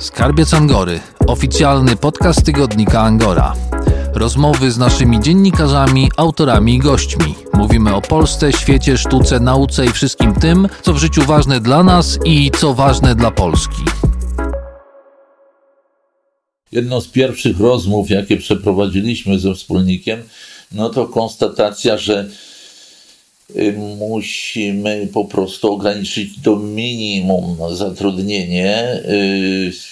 Skarbiec Angory, oficjalny podcast tygodnika Angora. Rozmowy z naszymi dziennikarzami, autorami i gośćmi. Mówimy o Polsce, świecie, sztuce, nauce i wszystkim tym, co w życiu ważne dla nas i co ważne dla Polski. Jedną z pierwszych rozmów, jakie przeprowadziliśmy ze wspólnikiem, no to konstatacja, że y, musimy po prostu ograniczyć do minimum zatrudnienie, y,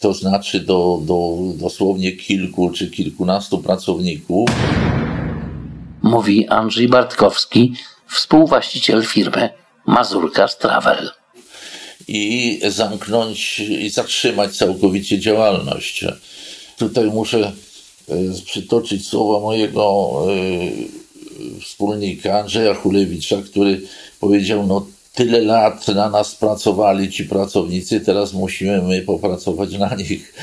to znaczy do, do dosłownie kilku czy kilkunastu pracowników. Mówi Andrzej Bartkowski, współwłaściciel firmy Mazurka Travel. I zamknąć i zatrzymać całkowicie działalność. Tutaj muszę y, przytoczyć słowa mojego wspólnika Andrzeja Hulewicza, który powiedział, no tyle lat na nas pracowali ci pracownicy, teraz musimy my popracować na nich.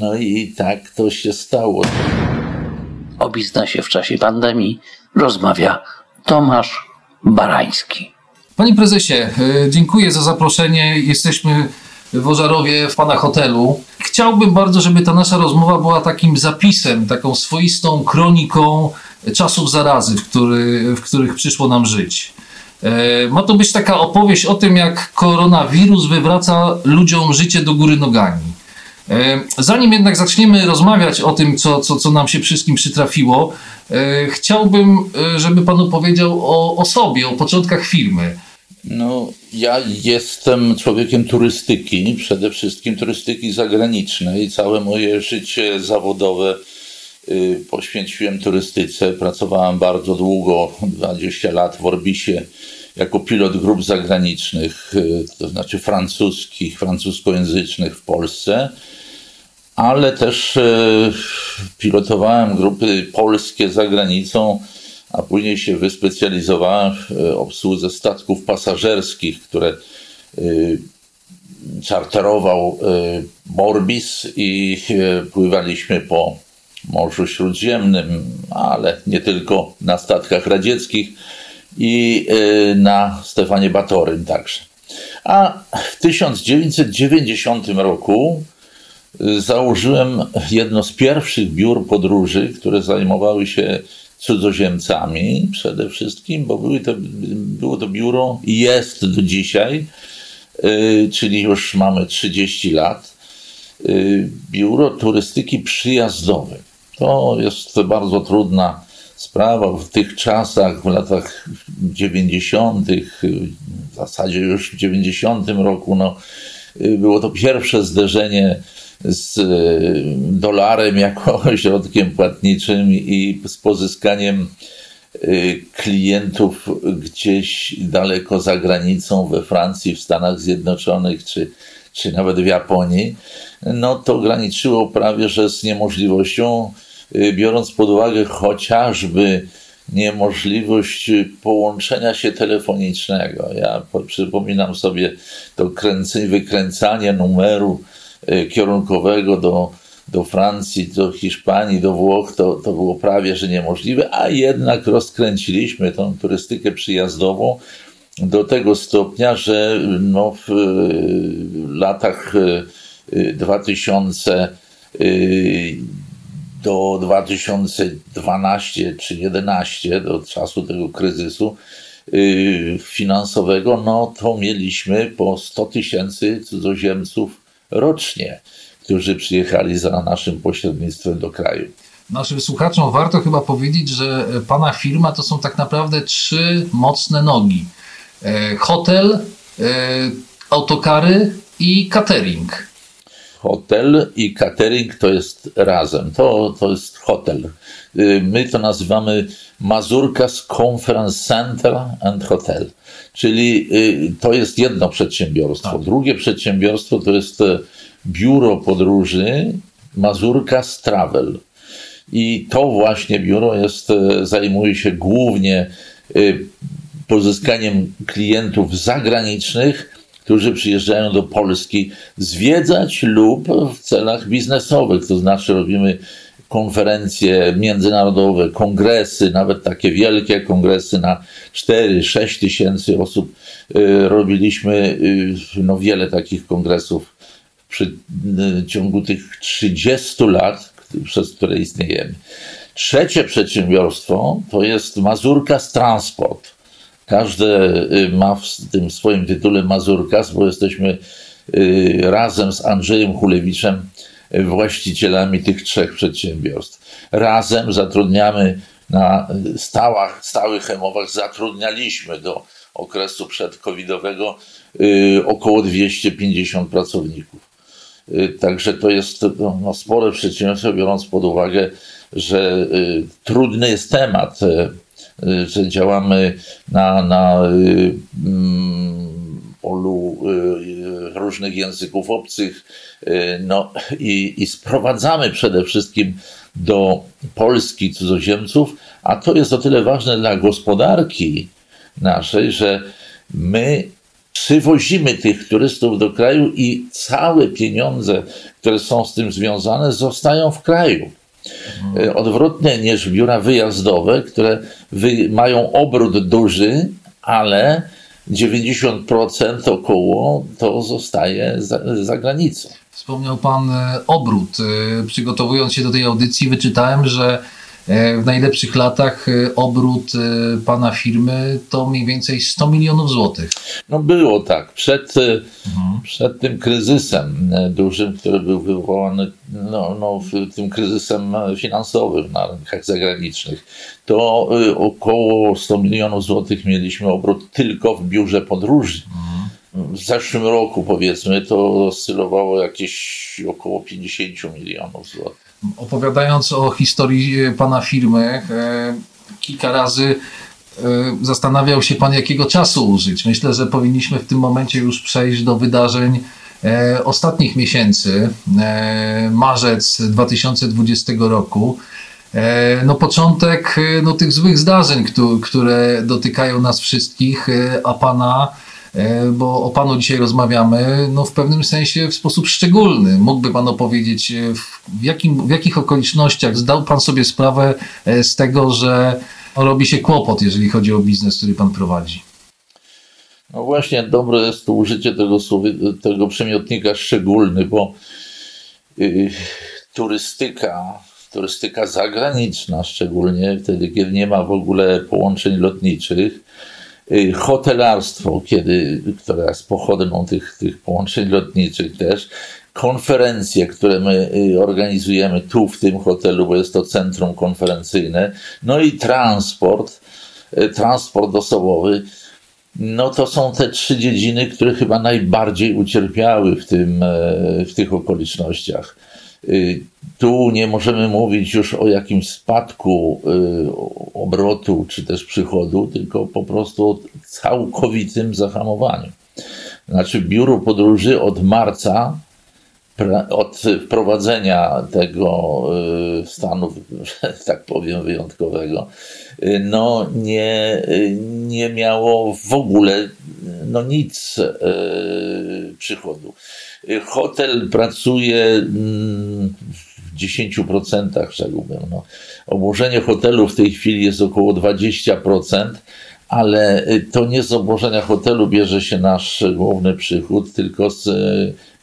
No i tak to się stało. O biznesie w czasie pandemii rozmawia Tomasz Barański. Panie prezesie, e, dziękuję za zaproszenie. Jesteśmy w Ożarowie, w pana hotelu. Chciałbym bardzo, żeby ta nasza rozmowa była takim zapisem, taką swoistą kroniką czasów zarazy, w, który, w których przyszło nam żyć. E, ma to być taka opowieść o tym, jak koronawirus wywraca ludziom życie do góry nogami. E, zanim jednak zaczniemy rozmawiać o tym, co, co, co nam się wszystkim przytrafiło, e, chciałbym, żeby Pan opowiedział o, o sobie, o początkach firmy. No, ja jestem człowiekiem turystyki, przede wszystkim turystyki zagranicznej. Całe moje życie zawodowe y, poświęciłem turystyce. Pracowałem bardzo długo, 20 lat w Orbisie, jako pilot grup zagranicznych, y, to znaczy francuskich, francuskojęzycznych w Polsce, ale też y, pilotowałem grupy polskie za granicą a później się wyspecjalizowałem w e, obsłudze statków pasażerskich, które czarterował Morbis i pływaliśmy po Morzu Śródziemnym, ale nie tylko na statkach radzieckich i na Stefanie Batorym także. A w 1990 roku założyłem jedno z pierwszych biur podróży, które zajmowały się cudzoziemcami przede wszystkim, bo były to, było to biuro i jest do dzisiaj, yy, czyli już mamy 30 lat, biuro turystyki przyjazdowej. To jest bardzo trudna sprawa w tych czasach, w latach 90., w zasadzie już w 90 roku, no, było to pierwsze zderzenie z e, dolarem jako środkiem płatniczym i z pozyskaniem e, klientów gdzieś daleko za granicą, we Francji, w Stanach Zjednoczonych czy, czy nawet w Japonii, no to graniczyło prawie że z niemożliwością, biorąc pod uwagę chociażby niemożliwość połączenia się telefonicznego. Ja przypominam sobie to kręcenie, wykręcanie numeru E, kierunkowego do, do Francji, do Hiszpanii, do Włoch, to, to było prawie że niemożliwe, a jednak rozkręciliśmy tą turystykę przyjazdową do tego stopnia, że no w latach 2000 e, e, do 2012 czy 2011, do czasu tego kryzysu finansowego, no to mieliśmy po 100 tysięcy cudzoziemców rocznie, którzy przyjechali za naszym pośrednictwem do kraju. Naszym słuchaczom warto chyba powiedzieć, że pana firma to są tak naprawdę trzy mocne nogi: e, hotel, e, autokary i catering. Hotel i catering to jest razem. To, to jest hotel. Y, my to nazywamy Mazurkas Conference Center and Hotel. Czyli y, to jest jedno przedsiębiorstwo. Tak. Drugie przedsiębiorstwo to jest e, biuro podróży Mazurkas Travel. I to właśnie biuro jest, zajmuje się głównie y, pozyskaniem klientów zagranicznych, którzy przyjeżdżają do Polski zwiedzać lub w celach biznesowych. To znaczy robimy konferencje międzynarodowe, kongresy, nawet takie wielkie kongresy na 4-6 tysięcy osób. Y, robiliśmy y, no, wiele takich kongresów w w ciągu tych 30 lat, przez które istniejemy. Trzecie przedsiębiorstwo to jest Mazurkas Transport. Każde y, ma w tym swoim tytule Mazurkas, bo jesteśmy y, razem z Andrzejem Hulewiczem właścicielami tych trzech przedsiębiorstw. Razem zatrudniamy na stałach, stałych hemowach, zatrudnialiśmy do okresu przedcovidowego y, około 250 pracowników. Także to jest no, no, spore przedsiębiorstwo, biorąc pod uwagę, że trudny jest temat Y, że działamy na, na y, mm, polu y, różnych języków obcych no, i, i sprowadzamy przede wszystkim do Polski cudzoziemców, a to jest o tyle ważne dla gospodarki naszej, że my przywozimy tych turystów do kraju i całe pieniądze, które są z tym związane, zostają w kraju. E, odwrotnie niż biura wyjazdowe, które wy, mają obrót duży, ale 90% około to zostaje za, za granicą. Wspomniał Pan e, obrót. E, przygotowując się do tej audycji, wyczytałem, że w najlepszych latach e, obrót e, pana firmy to mniej więcej 100 milionów złotych. No było tak. Przed, mhm. przed tym kryzysem dużym, który był wywołany no, no, tym kryzysem finansowym na rynkach zagranicznych, to około 100 milionów złotych mieliśmy obrót tylko w biurze podróży. Mhm. W zeszłym roku, powiedzmy, to oscylowało jakieś około 50 milionów złotych opowiadając o historii e, pana firmy, e, kilka razy e, zastanawiał się pan, jakiego czasu użyć. Myślę, że powinniśmy w tym momencie już przejść do wydarzeń ostatnich miesięcy, marzec 2020 roku. No początek no, tych złych zdarzeń, które dotykają nas wszystkich, a pana bo o Panu dzisiaj rozmawiamy, no w pewnym sensie w sposób szczególny. Mógłby Pan opowiedzieć, e, w, jakim, w jakich okolicznościach zdał Pan sobie sprawę e, z tego, że robi się kłopot, jeżeli chodzi o biznes, który Pan prowadzi? No właśnie, dobre jest to użycie tego, tego przymiotnika szczególny, bo yy, turystyka, turystyka zagraniczna, szczególnie wtedy, kiedy nie ma w ogóle połączeń lotniczych, hotelarstwo, kiedy, które jest pochodną tych, tych połączeń lotniczych też, konferencje, które my y, organizujemy tu w tym hotelu, bo jest to centrum konferencyjne, no i transport, y, transport osobowy. No to są te trzy dziedziny, które chyba najbardziej ucierpiały w, tym, w tych okolicznościach. Y, tu nie możemy mówić już o jakimś spadku y, obrotu czy też przychodu, tylko po prostu o całkowitym zahamowaniu. Znaczy, biuro podróży od marca, od wprowadzenia tego y, stanu, tak powiem, wyjątkowego, no nie, nie miało w ogóle no nic przychodu. Hotel pracuje mm, w 10%, rzekłbym. No. Obłożenie hotelu w tej chwili jest około 20%, ale to nie z obłożenia hotelu bierze się nasz główny przychód, tylko z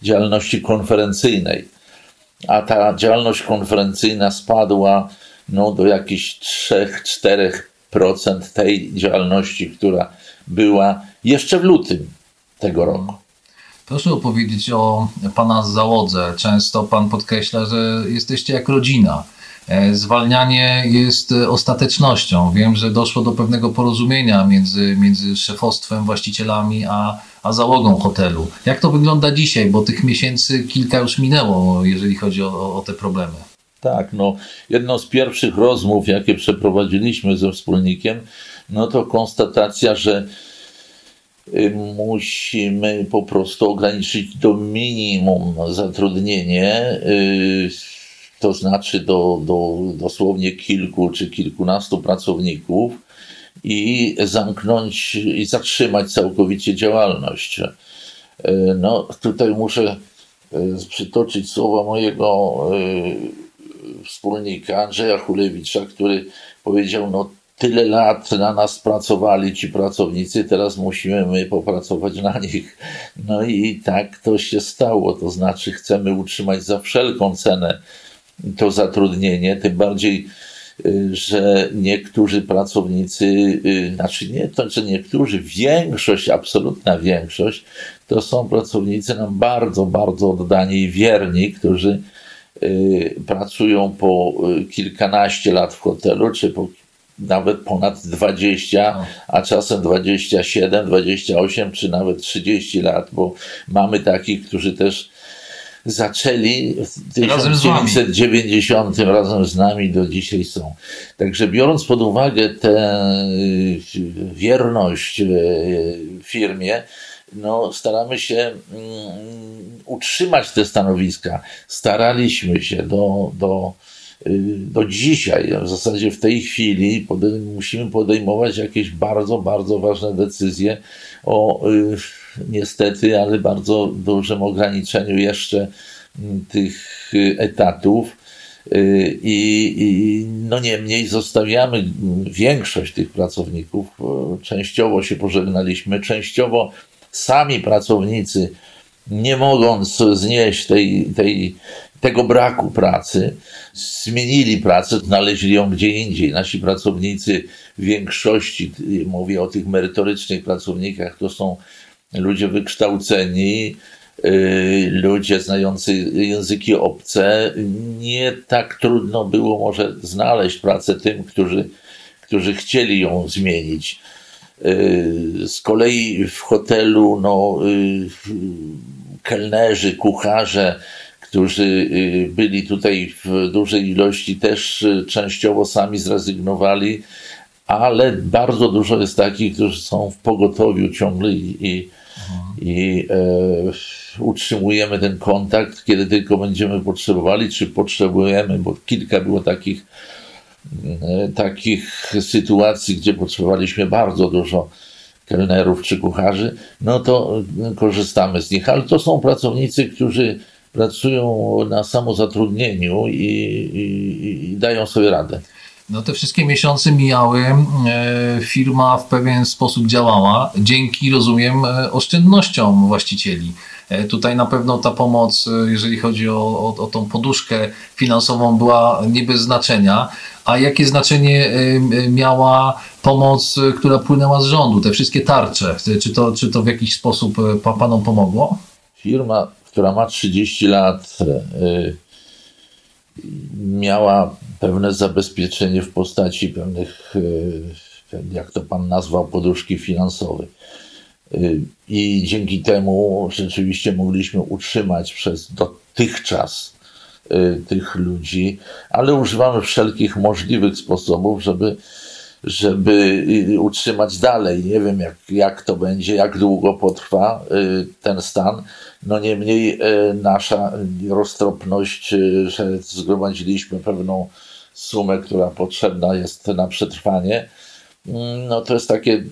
działalności konferencyjnej. A ta działalność konferencyjna spadła no, do jakichś 3-4% tej działalności, która była jeszcze w lutym tego roku. Proszę opowiedzieć o Pana załodze. Często Pan podkreśla, że jesteście jak rodzina. E, zwalnianie jest ostatecznością. Wiem, że doszło do pewnego porozumienia między, między szefostwem, właścicielami, a, a załogą hotelu. Jak to wygląda dzisiaj? Bo tych miesięcy kilka już minęło, jeżeli chodzi o, o te problemy. Tak, no jedną z pierwszych rozmów, jakie przeprowadziliśmy ze wspólnikiem, no to konstatacja, że Y, musimy po prostu ograniczyć do minimum zatrudnienie, y, to znaczy do, do dosłownie kilku czy kilkunastu pracowników i zamknąć i zatrzymać całkowicie działalność. Y, no, tutaj muszę przytoczyć słowa mojego wspólnika Andrzeja Hulewicza, który powiedział, no tyle lat na nas pracowali ci pracownicy, teraz musimy my popracować na nich. No i tak to się stało. To znaczy, chcemy utrzymać za wszelką cenę to zatrudnienie, tym bardziej, y, że niektórzy pracownicy, y, znaczy nie to, że niektórzy, większość, absolutna większość, to są pracownicy nam bardzo, bardzo oddani i wierni, którzy y, pracują po kilkanaście lat w hotelu, czy po nawet ponad 20, a czasem 27, 28 czy nawet 30 lat, bo mamy takich, którzy też zaczęli w 1990 razem, razem z nami do dzisiaj są. Także biorąc pod uwagę tę wierność e, firmie, no, staramy się mm, utrzymać te stanowiska. Staraliśmy się do, do Y, do dzisiaj, w zasadzie w tej chwili musimy podejmować jakieś bardzo, bardzo ważne decyzje o y, niestety, ale bardzo dużym ograniczeniu jeszcze mm, tych y, etatów. I, I, no niemniej zostawiamy większość tych pracowników. Częściowo się pożegnaliśmy, częściowo sami pracownicy, nie mogąc znieść tej, tej tego braku pracy, zmienili pracę, znaleźli ją gdzie indziej. Nasi pracownicy w większości, mówię o tych merytorycznych pracownikach, to są ludzie wykształceni, y, ludzie znający języki obce. Nie tak trudno było może znaleźć pracę tym, którzy, którzy chcieli ją zmienić. Y, z kolei w hotelu no, y, kelnerzy, kucharze, którzy byli tutaj w dużej ilości, też częściowo sami zrezygnowali, ale bardzo dużo jest takich, którzy są w pogotowiu ciągle i, i, i e, utrzymujemy ten kontakt, kiedy tylko będziemy potrzebowali, czy potrzebujemy, bo kilka było takich, e, takich sytuacji, gdzie potrzebowaliśmy bardzo dużo kelnerów czy kucharzy, no to korzystamy z nich, ale to są pracownicy, którzy pracują na samozatrudnieniu i, i, i dają sobie radę. No te wszystkie miesiące mijały, e, firma w pewien sposób działała, dzięki, rozumiem, e, oszczędnościom właścicieli. E, tutaj na pewno ta pomoc, jeżeli chodzi o, o, o tą poduszkę finansową, była nie bez znaczenia. A jakie znaczenie miała pomoc, która płynęła z rządu, te wszystkie tarcze? Czy to, czy to w jakiś sposób panom pomogło? Firma która ma 30 lat, miała pewne zabezpieczenie w postaci pewnych, e, jak to pan nazwał, poduszki finansowej. E, I dzięki temu rzeczywiście mogliśmy utrzymać przez dotychczas tych ludzi, ale używamy wszelkich możliwych sposobów, żeby, żeby utrzymać dalej. Nie wiem, jak, jak to będzie, jak długo potrwa ten stan no niemniej e, nasza roztropność, e, że zgromadziliśmy pewną sumę, która potrzebna jest na przetrwanie, mm, no to jest takie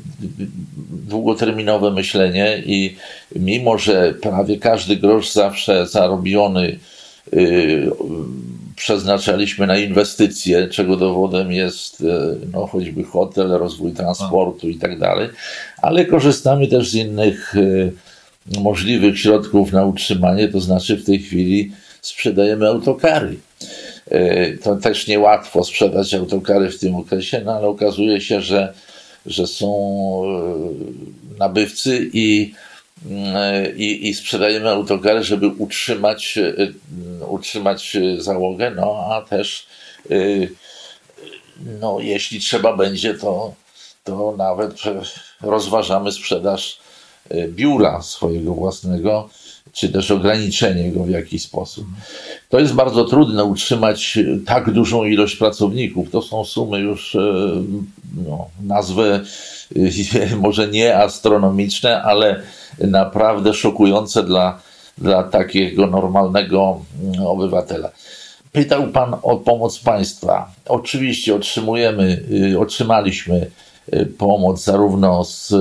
długoterminowe myślenie i mimo, że prawie każdy grosz zawsze zarobiony yy, przeznaczaliśmy na inwestycje, czego dowodem jest no, choćby hotel, rozwój transportu i tak dalej, ale korzystamy też z innych yy, możliwych środków na utrzymanie, to znaczy w tej chwili sprzedajemy autokary. E, to też niełatwo sprzedać autokary w tym okresie, no ale okazuje się, że, że są e, nabywcy i, e, i, i sprzedajemy autokary, żeby utrzymać, utrzymać załogę, no a też no, jeśli trzeba będzie, to, to nawet rozważamy sprzedaż biura swojego własnego, czy też ograniczenie go w jakiś sposób. To jest bardzo trudne utrzymać tak dużą ilość pracowników. To są sumy już, e, no, nazwę e, może nie astronomiczne, ale naprawdę szokujące dla, dla takiego normalnego mm, obywatela. Pytał Pan o pomoc państwa. Oczywiście otrzymujemy, otrzymaliśmy pomoc zarówno z,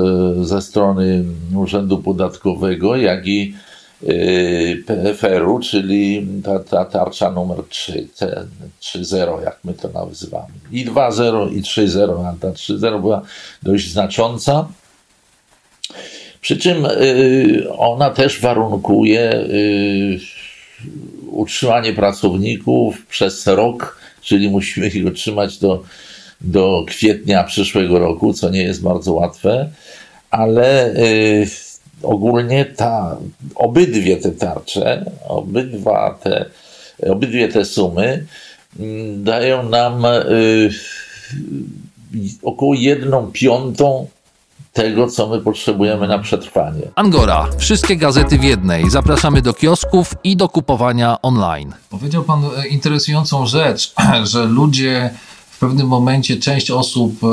ze strony Urzędu Podatkowego, jak i PFR-u, czyli ta, ta tarcza numer 3, 3.0, jak my to nazywamy. I 2.0 i 3.0, a ta 3.0 była dość znacząca. Przy czym ona też warunkuje utrzymanie pracowników przez rok, czyli musimy ich utrzymać do, do kwietnia przyszłego roku, co nie jest bardzo łatwe, ale y, ogólnie ta, obydwie te tarcze, obydwa te, obydwie te sumy y, dają nam y, około jedną piątą tego, co my potrzebujemy na przetrwanie. Angora. Wszystkie gazety w jednej. Zapraszamy do kiosków i do kupowania online. Powiedział Pan e, interesującą rzecz, że ludzie w pewnym momencie, część osób e,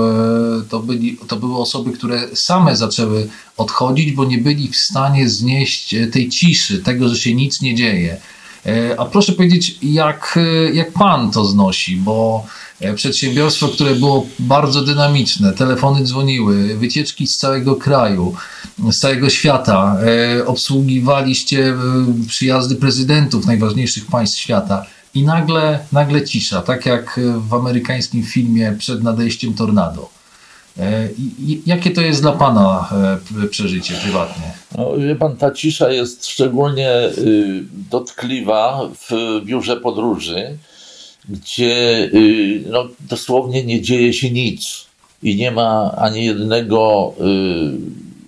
to, byli, to były osoby, które same zaczęły odchodzić, bo nie byli w stanie znieść e, tej ciszy, tego, że się nic nie dzieje. A proszę powiedzieć, jak, jak Pan to znosi, bo E, przedsiębiorstwo, które było bardzo dynamiczne, telefony dzwoniły, wycieczki z całego kraju, z całego świata, e, obsługiwaliście e, przyjazdy prezydentów najważniejszych państw świata i nagle, nagle cisza, tak jak w amerykańskim filmie przed nadejściem tornado. Jakie to jest dla Pana przeżycie prywatnie? No, wie Pan, ta cisza jest szczególnie y, dotkliwa w biurze podróży gdzie y, no, dosłownie nie dzieje się nic i nie ma ani jednego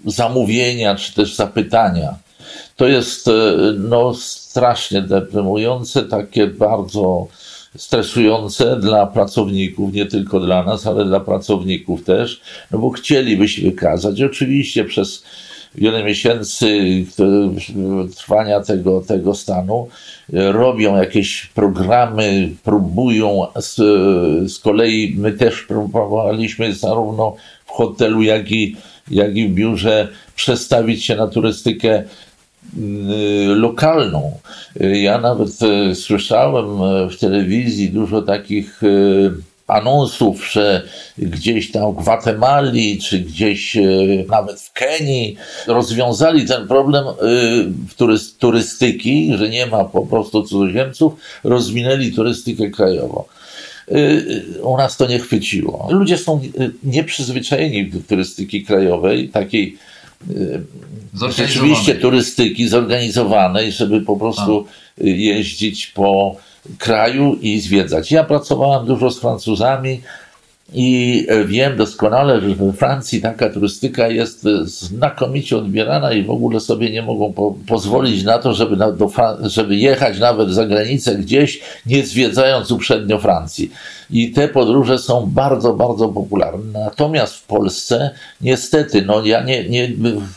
y, zamówienia czy też zapytania. To jest y, no, strasznie deprymujące, takie bardzo stresujące dla pracowników, nie tylko dla nas, ale dla pracowników też, no bo chcieliby się wykazać. Oczywiście przez wiele miesięcy trwania tego, tego stanu robią jakieś programy, próbują. Z, z kolei my też próbowaliśmy zarówno w hotelu, jak i, jak i w biurze przestawić się na turystykę lokalną. Ja nawet e, słyszałem w telewizji dużo takich anonsów, że gdzieś tam w Gwatemali, czy gdzieś nawet w Kenii rozwiązali ten problem turystyki, że nie ma po prostu cudzoziemców, rozwinęli turystykę krajową. U nas to nie chwyciło. Ludzie są nieprzyzwyczajeni do turystyki krajowej, takiej rzeczywiście turystyki zorganizowanej, żeby po prostu jeździć po kraju i zwiedzać. Ja pracowałem dużo z Francuzami i wiem doskonale, że we Francji taka turystyka jest znakomicie odbierana i w ogóle sobie nie mogą po, pozwolić na to, żeby, na, do, żeby jechać nawet za granicę gdzieś, nie zwiedzając uprzednio Francji. I te podróże są bardzo, bardzo popularne. Natomiast w Polsce, niestety, no ja nie, nie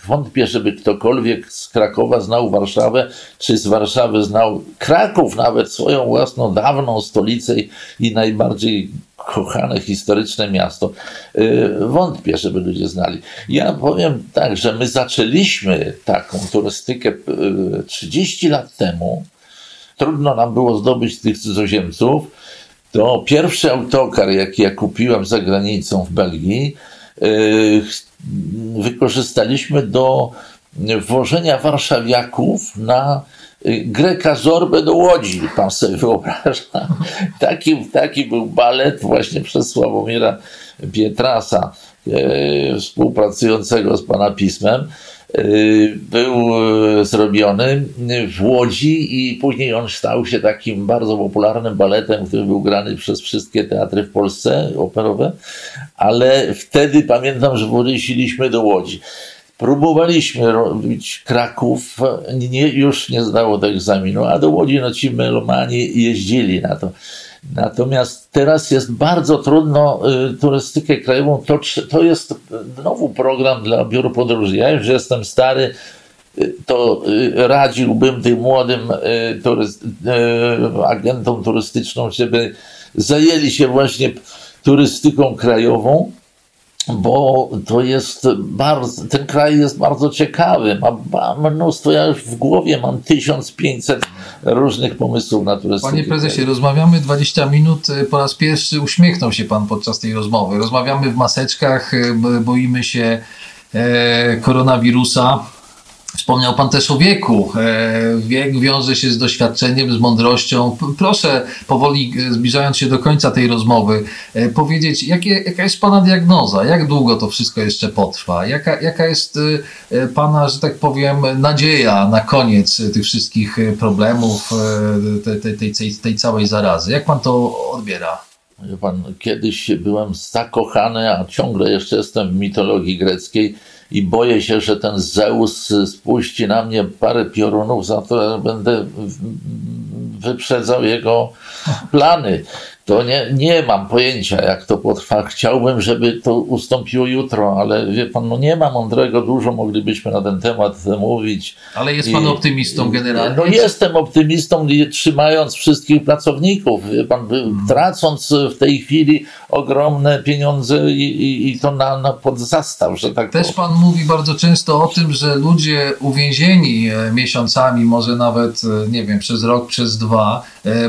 wątpię, żeby ktokolwiek z Krakowa znał Warszawę, czy z Warszawy znał Kraków, nawet swoją własną, dawną stolicę i najbardziej kochane historyczne miasto. Y, wątpię, żeby ludzie znali. Ja powiem tak, że my zaczęliśmy taką turystykę 30 y, lat temu. Trudno nam było zdobyć tych cudzoziemców. To pierwszy autokar, jaki ja kupiłem za granicą w Belgii, y, wykorzystaliśmy do włożenia warszawiaków na Greka Zorbę do Łodzi, pan sobie wyobraża. Taki, taki był balet właśnie przez Sławomira Pietrasa, e, współpracującego z pana pismem. E, był zrobiony w Łodzi i później on stał się takim bardzo popularnym baletem, który był grany przez wszystkie teatry w Polsce operowe, ale wtedy pamiętam, że wróciliśmy do Łodzi. Próbowaliśmy robić Kraków, nie, już nie zdało do egzaminu, a do Łodzi no ci melomani jeździli na to. Natomiast teraz jest bardzo trudno y, turystykę krajową. To, to jest znowu program dla biur podróży. Ja już jestem stary, y, to y, radziłbym tym młodym y, turyst, agentom turystycznym, żeby zajęli się właśnie turystyką krajową bo to jest bardzo, ten kraj jest bardzo ciekawy, ma, ma mnóstwo, ja już w głowie mam 1500 różnych pomysłów na turystykę. Panie prezesie, rozmawiamy 20 minut, po raz pierwszy uśmiechnął się pan podczas tej rozmowy. Rozmawiamy w maseczkach, boimy się e, koronawirusa. Wspomniał Pan też o wieku. E, wiek wiąże się z doświadczeniem, z mądrością. Proszę, powoli e, zbliżając się do końca tej rozmowy, e, powiedzieć, jakie, jaka jest Pana diagnoza? Jak długo to wszystko jeszcze potrwa? Jaka, jaka jest Pana, że tak powiem, nadzieja na koniec tych wszystkich problemów, tej, tej, tej, tej całej zarazy? Jak Pan to odbiera? Pan, kiedyś byłem zakochany, a ciągle jeszcze jestem w mitologii greckiej i boję się, że ten Zeus spuści na mnie parę piorunów za to, że będę wyprzedzał jego plany to nie, nie mam pojęcia, jak to potrwa. Chciałbym, żeby to ustąpiło jutro, ale wie pan, no nie ma mądrego, dużo moglibyśmy na ten temat mówić. Ale jest pan I, optymistą generalnie? No jestem optymistą, trzymając wszystkich pracowników, wie pan, hmm. tracąc w tej chwili ogromne pieniądze i, i, i to na, na podzastaw, że tak Też pan mówi bardzo często o tym, że ludzie uwięzieni e, miesiącami, może nawet, e, nie wiem, przez rok, przez dwa,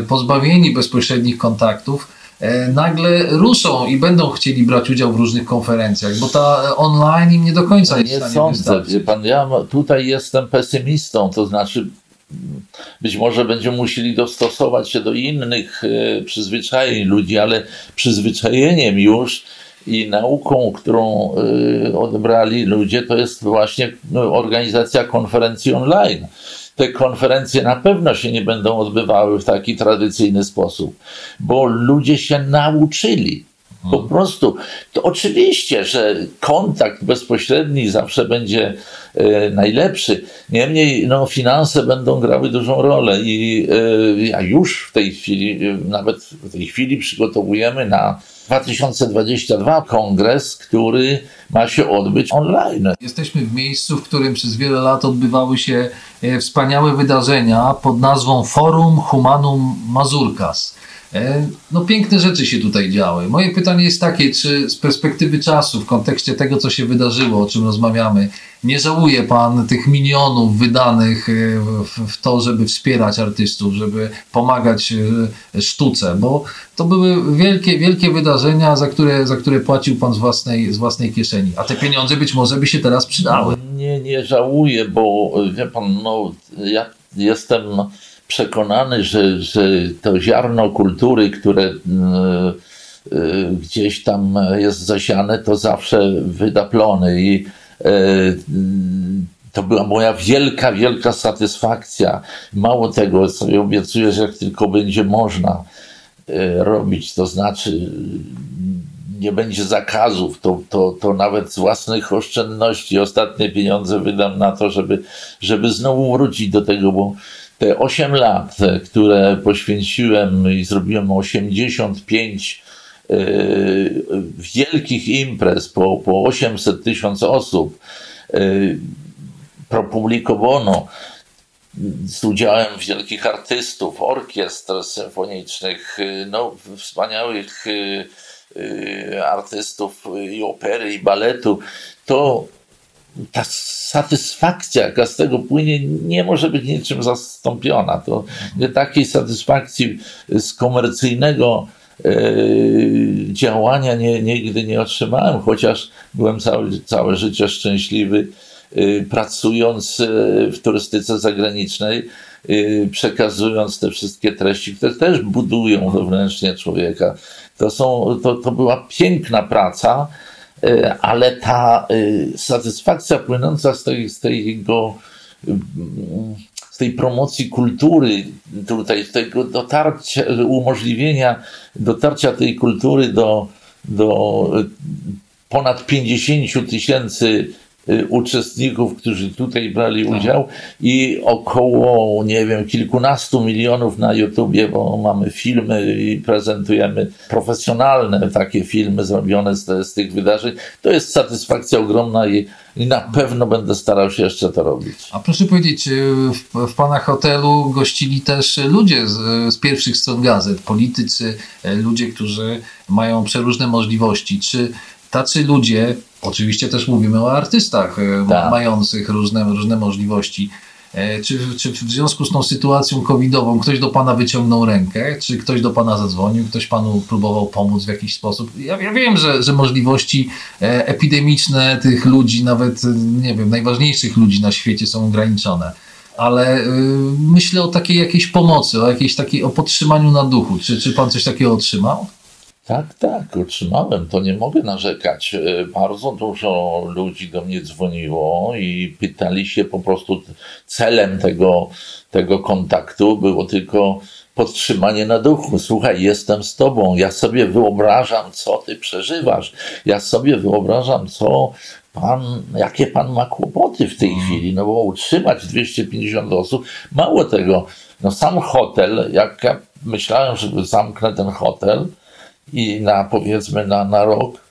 pozbawieni bezpośrednich kontaktów, E, nagle ruszą i będą chcieli brać udział w różnych konferencjach, bo ta online im nie do końca jest Nie sądzę, wie pan, ja tutaj jestem pesymistą, to znaczy być może będziemy musieli dostosować się do innych e, przyzwyczajeń ludzi, ale przyzwyczajeniem już i nauką, którą e, odebrali ludzie, to jest właśnie no, organizacja konferencji online te konferencje na pewno się nie będą odbywały w taki tradycyjny sposób, bo ludzie się nauczyli. Po hmm. prostu, to oczywiście, że kontakt bezpośredni zawsze będzie e, najlepszy. Niemniej, no, finanse będą grały dużą rolę i e, ja już w tej chwili, e, nawet w tej chwili przygotowujemy na 2022 kongres, który ma się odbyć online. Jesteśmy w miejscu, w którym przez wiele lat odbywały się e, wspaniałe wydarzenia pod nazwą Forum Humanum Mazurkas. E, no piękne rzeczy się tutaj działy. Moje pytanie jest takie, czy z perspektywy czasu, w kontekście tego, co się wydarzyło, o czym rozmawiamy, nie żałuje Pan tych milionów wydanych e, w, to, żeby wspierać artystów, żeby pomagać e, sztuce, bo to były wielkie, wielkie wydarzenia, za które, za które płacił Pan z własnej, z własnej kieszeni, a te pieniądze być może by się teraz przydały. Nie, nie żałuję, bo wie Pan, no, ja jestem przekonany, że, że to ziarno kultury, które e, e, gdzieś tam jest zasiane, to zawsze wyda plony i e, to była moja wielka, wielka satysfakcja. Mało tego, sobie obiecuję, że jak tylko będzie można robić, to znaczy nie będzie zakazów, to, to, to nawet z własnych oszczędności ostatnie pieniądze wydam na to, żeby, żeby znowu wrócić do tego, bo te 8 lat, które poświęciłem i zrobiłem 85 e, wielkich imprez po, po 800 tysiąc osób, e, propublikowano z udziałem wielkich artystów, orkiestr symfonicznych, no, wspaniałych e, artystów i opery, i baletu, to ta satysfakcja, jaka z tego płynie, nie może być niczym zastąpiona. To takiej satysfakcji z komercyjnego e, działania nie, nigdy nie otrzymałem, chociaż byłem całe, całe życie szczęśliwy, e, pracując e, w turystyce zagranicznej, przekazując te wszystkie treści, które też budują wewnętrznie człowieka. To, są, to, to była piękna praca, ale ta e, satysfakcja płynąca z tej, z tego z tej promocji kultury, tutaj, z tego dotarcia, umożliwienia dotarcia tej kultury do, do ponad 50 tysięcy uczestników, którzy tutaj brali tak. udział i około, nie wiem, kilkunastu milionów na YouTubie, bo mamy filmy i prezentujemy profesjonalne takie filmy zrobione z, z tych wydarzeń. To jest satysfakcja ogromna i, i, na pewno będę starał się jeszcze to robić. A proszę powiedzieć, y, w, w Pana hotelu gościli też ludzie z, z pierwszych stron gazet, politycy, y, ludzie, którzy mają przeróżne możliwości. Czy tacy ludzie, oczywiście też mówimy o artystach e, tak. mających różne, różne możliwości, E, czy, czy w związku z tą sytuacją covidową ktoś do Pana wyciągnął rękę, czy ktoś do Pana zadzwonił, ktoś Panu próbował pomóc w jakiś sposób? Ja, ja wiem, że, że możliwości e, epidemiczne tych ludzi, nawet nie wiem, najważniejszych ludzi na świecie są ograniczone ale y, myślę o takiej jakiejś pomocy, o jakiejś takiej, o podtrzymaniu na duchu. Czy, czy pan coś takiego otrzymał? Tak, tak, otrzymałem, to nie mogę narzekać. E, bardzo dużo ludzi do mnie dzwoniło i pytali się po prostu, celem tego, tego kontaktu było tylko podtrzymanie na duchu. Słuchaj, jestem z tobą, ja sobie wyobrażam, co ty przeżywasz, ja sobie wyobrażam, co pan, jakie pan ma kłopoty w tej mhm. chwili, no bo utrzymać 250 osób, mało tego, no sam hotel, jak ja myślałem, że zamknę ten hotel, i na powiedzmy na, na rok,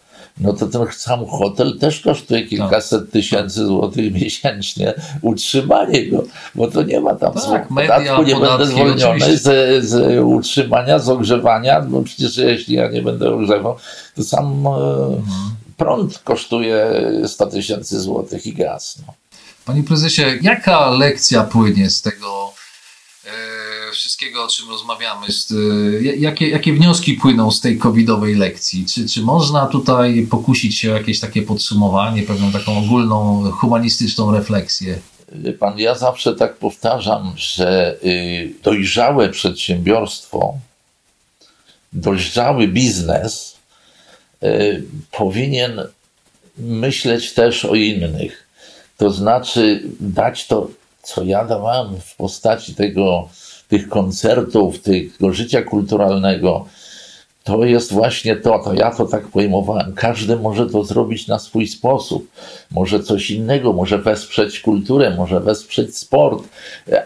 no to ten sam hotel też kosztuje kilkaset tak. tysięcy złotych miesięcznie utrzymanie go, bo to nie ma tam tak, podatku, nie będę zwolniony z, z, utrzymania, z ogrzewania, bo przecież jeśli ja nie będę ogrzewał, to sam e, mhm. prąd kosztuje 100 tysięcy złotych i gaz. No. Panie prezesie, jaka lekcja płynie z tego wszystkiego, o czym rozmawiamy, y, jakie, jakie wnioski płyną z tej covidowej lekcji? Czy, czy można tutaj pokusić się o jakieś takie podsumowanie, pewną taką ogólną, humanistyczną refleksję? Pan, ja zawsze tak powtarzam, że y, dojrzałe przedsiębiorstwo, dojrzały biznes y, powinien myśleć też o innych. To znaczy dać to, co ja dawałem w postaci tego tych koncertów, tego życia kulturalnego, to jest właśnie to, to ja to tak pojmowałem. Każdy może to zrobić na swój sposób. Może coś innego, może wesprzeć kulturę, może wesprzeć sport,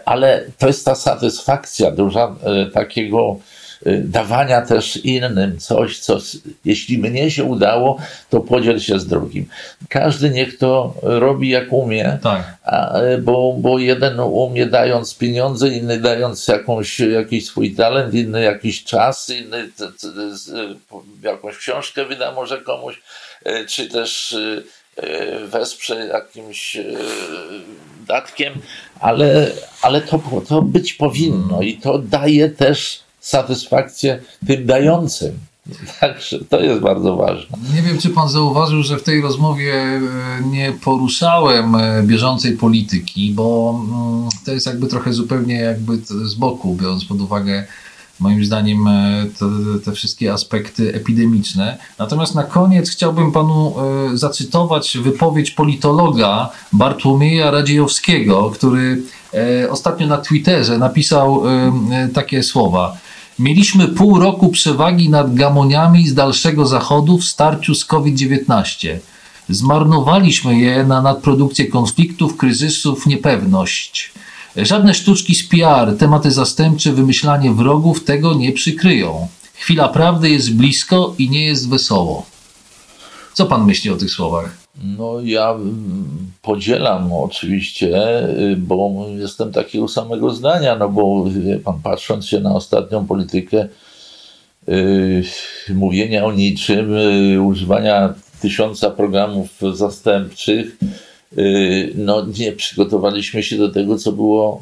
ale to jest ta satysfakcja duża e, takiego dawania też innym coś, co jeśli mnie się udało, to podziel się z drugim. Każdy niech to robi jak umie, tak. a, bo, bo jeden umie dając pieniądze, inny dając jakąś, jakiś swój talent, inny jakiś czas, inny jakąś książkę wyda może komuś, y, czy też y, wesprze jakimś datkiem, ale, ale to, to być powinno i to daje też satysfakcję tym dającym. Także to jest bardzo ważne. Nie wiem, czy pan zauważył, że w tej rozmowie e, nie poruszałem e, bieżącej polityki, bo mm, to jest jakby trochę zupełnie jakby z boku, biorąc pod uwagę moim zdaniem e, te, te, wszystkie aspekty epidemiczne. Natomiast na koniec chciałbym panu zacytować wypowiedź politologa Bartłomieja Radziejowskiego, który ostatnio na Twitterze napisał takie słowa. Mieliśmy pół roku przewagi nad gamoniami z dalszego zachodu w starciu z COVID-19. Zmarnowaliśmy je na nadprodukcję konfliktów, kryzysów, niepewność. Żadne sztuczki z PR, tematy zastępcze, wymyślanie wrogów tego nie przykryją. Chwila prawdy jest blisko i nie jest wesoło. Co pan myśli o tych słowach? No, ja mm, podzielam oczywiście, y, bo jestem takiego samego zdania, no bo pan, patrząc się na ostatnią politykę yy, mówienia o niczym, yy, używania tysiąca programów zastępczych, yy, no nie przygotowaliśmy się do tego, co było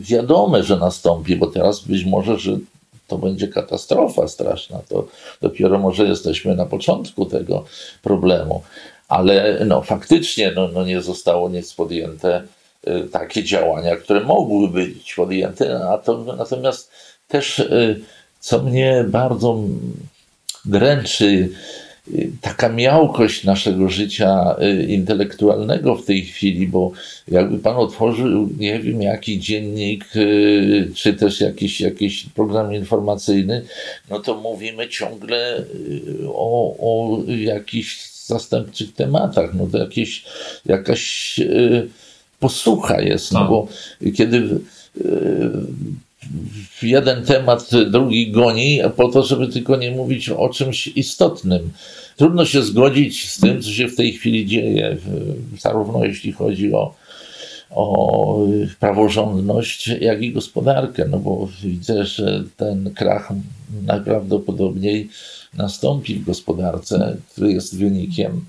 wiadome, że nastąpi, bo teraz być może, że to będzie katastrofa straszna. To dopiero może jesteśmy na początku tego problemu ale no, faktycznie no, no nie zostało nic podjęte y, takie działania, które mogłyby być podjęte, natomiast też y, co mnie bardzo dręczy, y, taka miałkość naszego życia intelektualnego w tej chwili, bo jakby pan otworzył, nie wiem, jaki dziennik, czy też jakiś, jakiś program informacyjny, no to mówimy ciągle o, o jakichś zastępczych tematach. No to jakieś, jakaś yy, posłucha jest, no tak. bo kiedy yy, jeden temat drugi goni, po to, żeby tylko nie mówić o czymś istotnym. Trudno się zgodzić z tym, co się w tej chwili dzieje, zarówno jeśli chodzi o, o praworządność, jak i gospodarkę, no bo widzę, że ten krach najprawdopodobniej nastąpi w gospodarce, który jest wynikiem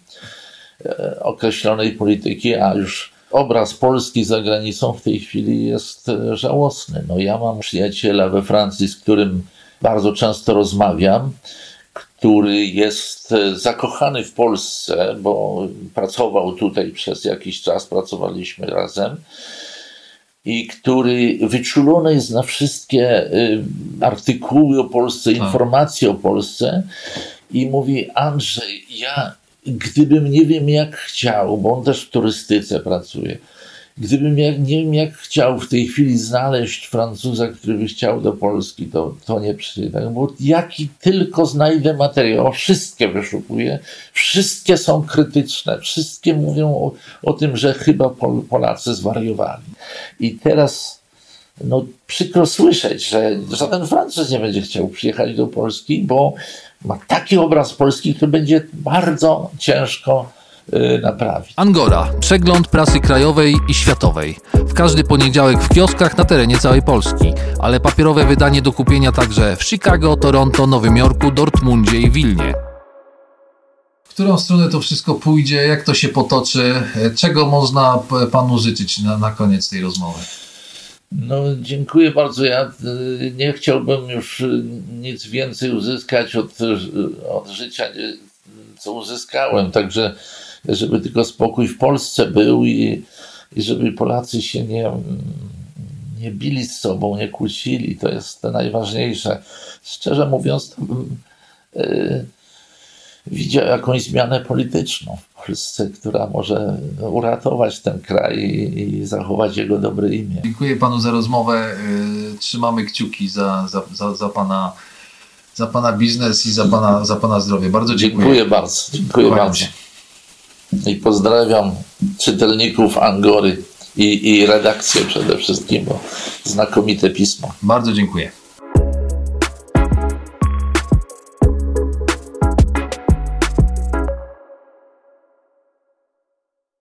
e, określonej polityki, a już obraz Polski za granicą w tej chwili jest e, żałosny. No ja mam przyjaciela we Francji, z którym bardzo często rozmawiam, który jest e, zakochany w Polsce, bo pracował tutaj przez jakiś czas, pracowaliśmy razem i który wyczulony jest na wszystkie y, artykuły o Polsce, tak. informacje o Polsce i mówi Andrzej, ja gdybym nie wiem jak chciał, bo on też w turystyce pracuje, Gdybym jak, nie wiem, jak chciał w tej chwili znaleźć Francuza, który by chciał do Polski, to, to nie przyjdę. Bo jaki tylko znajdę materiał, wszystkie wyszukuję, wszystkie są krytyczne, wszystkie mówią o, o tym, że chyba Pol, Polacy zwariowali. I teraz no, przykro słyszeć, że żaden Francuz nie będzie chciał przyjechać do Polski, bo ma taki obraz Polski, który będzie bardzo ciężko naprawić. Angora. Przegląd prasy krajowej i światowej. W każdy poniedziałek w kioskach na terenie całej Polski, ale papierowe wydanie do kupienia także w Chicago, Toronto, Nowym Jorku, Dortmundzie i Wilnie. W którą stronę to wszystko pójdzie, jak to się potoczy, czego można panu życzyć na, na koniec tej rozmowy? No, dziękuję bardzo. Ja y, nie chciałbym już y, nic więcej uzyskać od, od życia, co uzyskałem. Także żeby tylko spokój w Polsce był i, i żeby Polacy się nie, nie bili z sobą, nie kłócili. To jest to najważniejsze. Szczerze mówiąc, to bym yy, widział jakąś zmianę polityczną w Polsce, która może uratować ten kraj i, i zachować jego dobre imię. Dziękuję panu za rozmowę. Yy, trzymamy kciuki za, za, za, za pana za Pana biznes i za Pana, za pana zdrowie. Bardzo dziękuję. Dziękuję bardzo. Dziękuję bardzo i pozdrawiam czytelników Angory i, i redakcję przede wszystkim, bo znakomite pismo. Bardzo dziękuję.